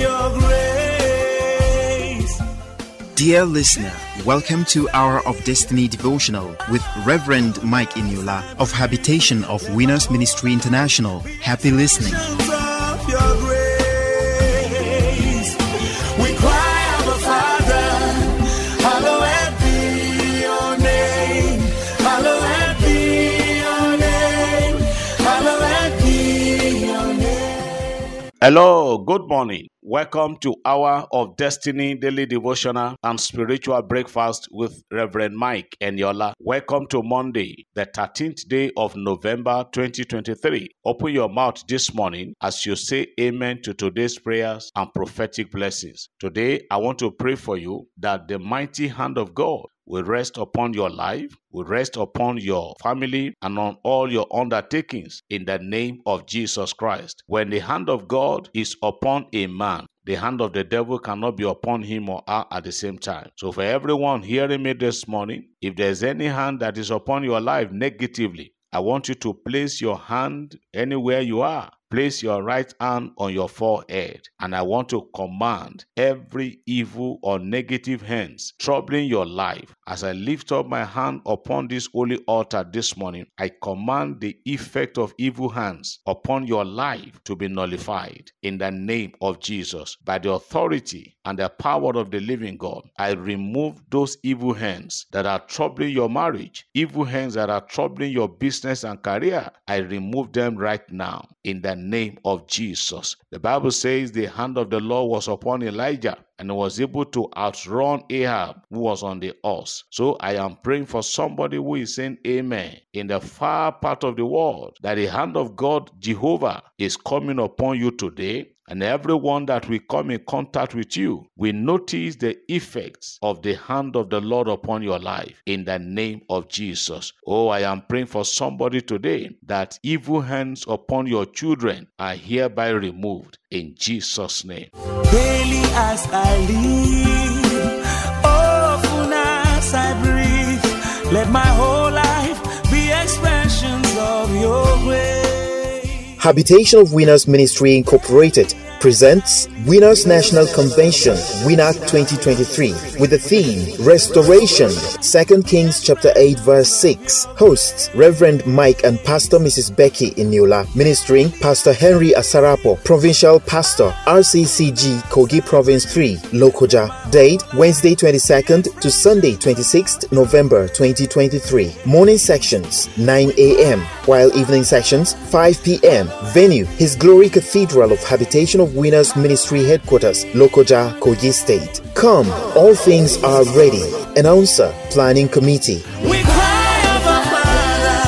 your grace. Dear listener, welcome to Hour of Destiny devotional with Reverend Mike Eniola of Habitation of Winners Ministry International. Happy listening. Of your grace. We cry, Abba Father, hallowed be your name. Hallowed be your name. Hallowed be your name. Hello, good morning. Welcome to Hour of Destiny Daily Devotional and Spiritual Breakfast with Reverend Mike Eniola. Welcome to Monday, the 13th day of November 2023. Open your mouth this morning as you say amen to today's prayers and prophetic blessings. Today, I want to pray for you that the mighty hand of God will rest upon your life, will rest upon your family, and on all your undertakings in the name of Jesus Christ. When the hand of God is upon a man, the hand of the devil cannot be upon him or her at the same time. So, for everyone hearing me this morning, if there's any hand that is upon your life negatively, I want you to place your hand anywhere you are. Place your right hand on your forehead, and I want to command every evil or negative hands troubling your life. As I lift up my hand upon this holy altar this morning, I command the effect of evil hands upon your life to be nullified in the name of Jesus. By the authority and the power of the living God, I remove those evil hands that are troubling your marriage, evil hands that are troubling your business and career. I remove them right now in the name of Jesus. The Bible says the hand of the Lord was upon Elijah and was able to outrun Ahab, who was on the horse. So I am praying for somebody who is saying amen in the far part of the world that the hand of God, Jehovah, is coming upon you today and everyone that will come in contact with you will notice the effects of the hand of the Lord upon your life in the name of Jesus. Oh, I am praying for somebody today that evil hands upon your children are hereby removed in Jesus' name. Daily as I live, Habitation of Winners Ministry Incorporated presents Winners National Convention WINAC 2023 with the theme Restoration 2 Kings chapter 8 verse 6 hosts Reverend Mike and Pastor Mrs. Becky Eniola ministering Pastor Henry Asarapo provincial pastor RCCG Kogi Province 3 Lokoja date Wednesday 22nd to Sunday 26th November 2023 morning sections 9 a.m. while evening sections 5 p.m. venue His Glory Cathedral of Habitation of Winners Ministry Headquarters, Lokoja, Kogi State. Come, all things are ready. Announcer, Planning Committee. We cry, Father,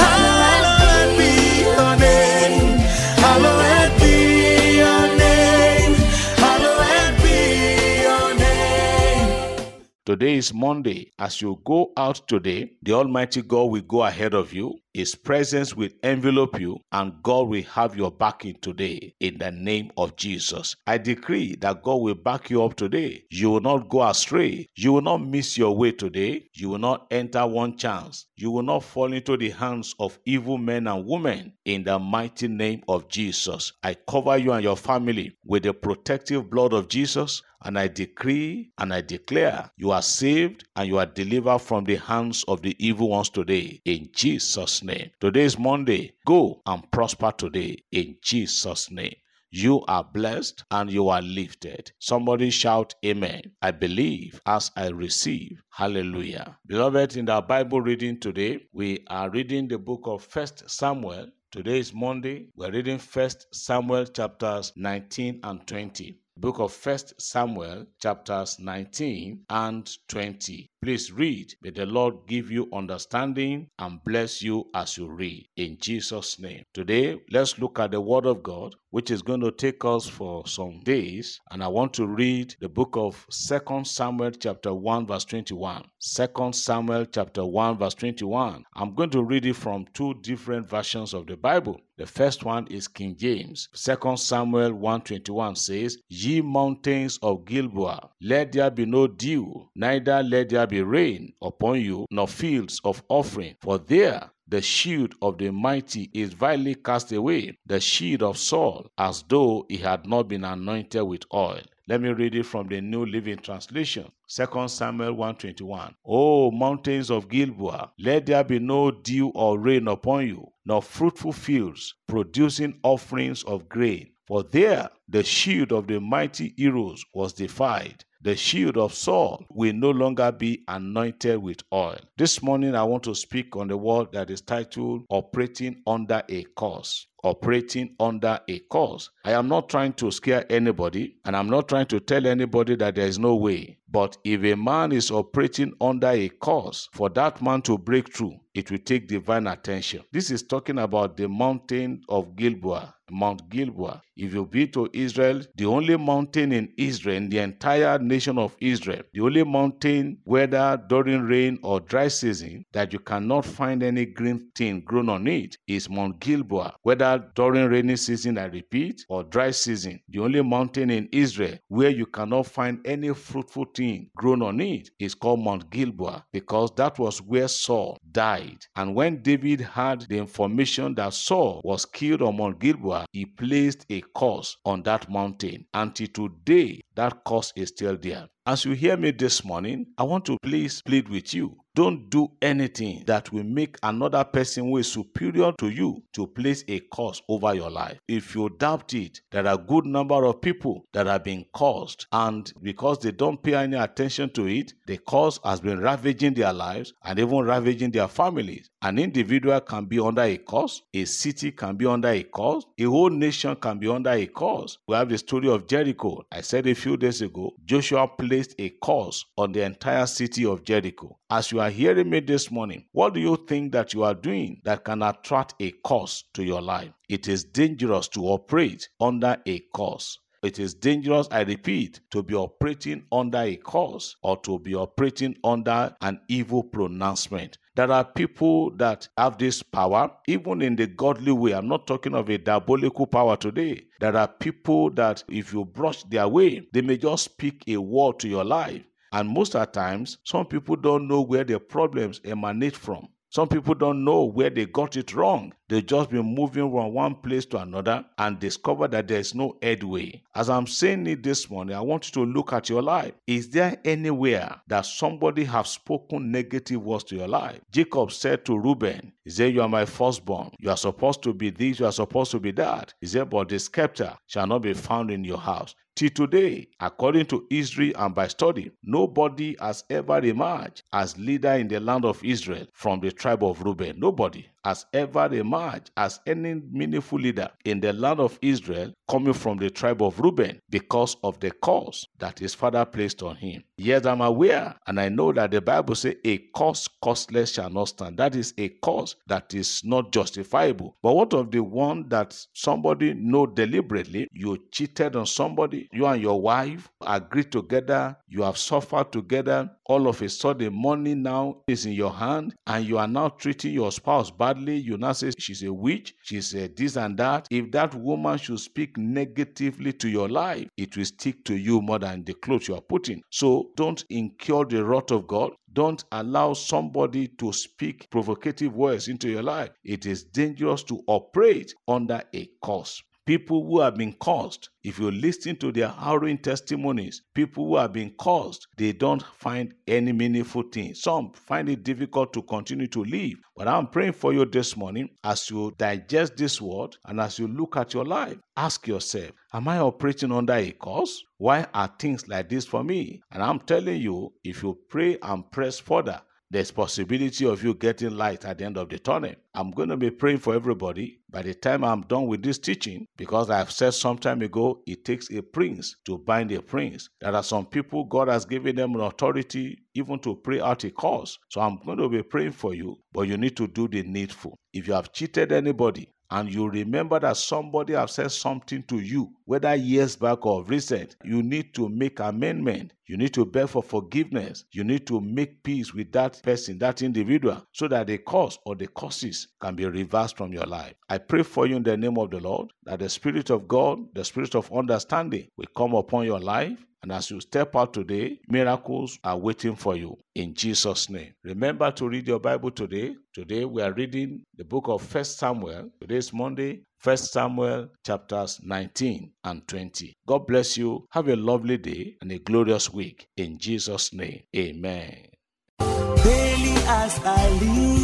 hallowed be your name. Hallowed be your name. Hallowed be your name. Today is Monday. As you go out today, the Almighty God will go ahead of you. His presence will envelop you, and God will have your backing today in the name of Jesus. I decree that God will back you up today. You will not go astray. You will not miss your way today. You will not enter one chance. You will not fall into the hands of evil men and women in the mighty name of Jesus. I cover you and your family with the protective blood of Jesus. And I decree and I declare you are saved and you are delivered from the hands of the evil ones today in Jesus' name. Today is Monday. Go and prosper today in Jesus' name. You are blessed and you are lifted. Somebody shout amen. I believe as I receive. Hallelujah. Beloved, in our Bible reading today, we are reading the book of First Samuel. Today is Monday. We're reading First Samuel chapters 19 and 20 book of first samuel chapters 19 and 20 please read. May the lord give you understanding and bless you as you read. In jesus name. Today let's look at the word of god which is going to take us for some days. And i want to read the book of second samuel chapter 1 verse 21 second samuel chapter 1 verse 21 i'm going to read it from two different versions of the bible. The first one is King James. 2 Samuel 121 says, Ye mountains of Gilboa, let there be no dew, neither let there be rain upon you, nor fields of offering, for there The shield of the mighty is vilely cast away, the shield of Saul, as though he had not been anointed with oil. Let me read it from the New Living Translation. 2 Samuel 121. O mountains of Gilboa, let there be no dew or rain upon you, nor fruitful fields producing offerings of grain. For there the shield of the mighty heroes was defied. The shield of Saul will no longer be anointed with oil. This morning, I want to speak on the word that is titled Operating Under a Curse operating under a cause. I am not trying to scare anybody and I'm not trying to tell anybody that there is no way. But if a man is operating under a cause, for that man to break through, it will take divine attention. This is talking about the mountain of Gilboa, Mount Gilboa. If you be to Israel, the only mountain in Israel, in the entire nation of Israel, the only mountain, whether during rain or dry season, that you cannot find any green thing grown on it is Mount Gilboa. Whether during rainy season, I repeat, or dry season, the only mountain in Israel where you cannot find any fruitful thing grown on it is called Mount Gilboa because that was where Saul died. And when David had the information that Saul was killed on Mount Gilboa, he placed a curse on that mountain. Until today, that curse is still there. As you hear me this morning, I want to please plead with you. Don't do anything that will make another person who is superior to you to place a curse over your life. If you doubt it, there are a good number of people that have been cursed, and because they don't pay any attention to it, the curse has been ravaging their lives and even ravaging their families. An individual can be under a curse, a city can be under a curse, a whole nation can be under a curse. We have the story of Jericho. I said a few days ago, Joshua placed a curse on the entire city of Jericho. As you are hearing me this morning, what do you think that you are doing that can attract a curse to your life? It is dangerous to operate under a curse. It is dangerous, I repeat, to be operating under a curse or to be operating under an evil pronouncement. There are people that have this power, even in the godly way. I'm not talking of a diabolical power today. There are people that, if you brush their way, they may just speak a word to your life. And most of the times, some people don't know where their problems emanate from. Some people don't know where they got it wrong. They've just been moving from one place to another and discover that there is no headway. As I'm saying it this morning, I want you to look at your life. Is there anywhere that somebody have spoken negative words to your life? Jacob said to Reuben, he said, You are my firstborn. You are supposed to be this, you are supposed to be that. He said, But the scepter shall not be found in your house. Till today, according to Israel and by study, nobody has ever emerged as leader in the land of Israel from the tribe of Reuben. Nobody has ever emerged as any meaningful leader in the land of Israel coming from the tribe of Reuben because of the curse that his father placed on him. Yes, I'm aware and I know that the Bible says a curse costless shall not stand. That is a curse that is not justifiable. But what of the one that somebody know deliberately you cheated on somebody, you and your wife agreed together, you have suffered together, all of a sudden money now is in your hand and you are now treating your spouse badly you now say she's a witch she's a this and that. If that woman should speak negatively to your life it will stick to you more than the clothes you are putting. So don't incur the wrath of god. Don't allow somebody to speak provocative words into your life. It is dangerous to operate under a curse people who have been caused, if you listen to their harrowing testimonies, people who have been caused, they don't find any meaningful thing. Some find it difficult to continue to live. But I'm praying for you this morning as you digest this word and as you look at your life, ask yourself, Am I operating under a cause? Why are things like this for me? And I'm telling you, if you pray and press further, there's possibility of you getting light at the end of the tunnel. I'm going to be praying for everybody by the time I'm done with this teaching because I've said some time ago it takes a prince to bind a prince. There are some people God has given them an authority even to pray out a cause. So I'm going to be praying for you, but you need to do the needful. If you have cheated anybody, and you remember that somebody has said something to you, whether years back or recent, you need to make amendment. You need to beg for forgiveness. You need to make peace with that person, that individual, so that the cause or the causes can be reversed from your life. I pray for you in the name of the Lord that the Spirit of God, the Spirit of understanding, will come upon your life And as you step out today, miracles are waiting for you in Jesus' name. Remember to read your Bible today. Today we are reading the book of First Samuel. Today is Monday, First Samuel chapters 19 and 20. God bless you. Have a lovely day and a glorious week. In Jesus' name, amen. Daily as I live,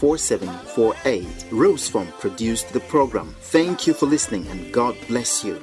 4748. Rose Form produced the program. Thank you for listening and God bless you.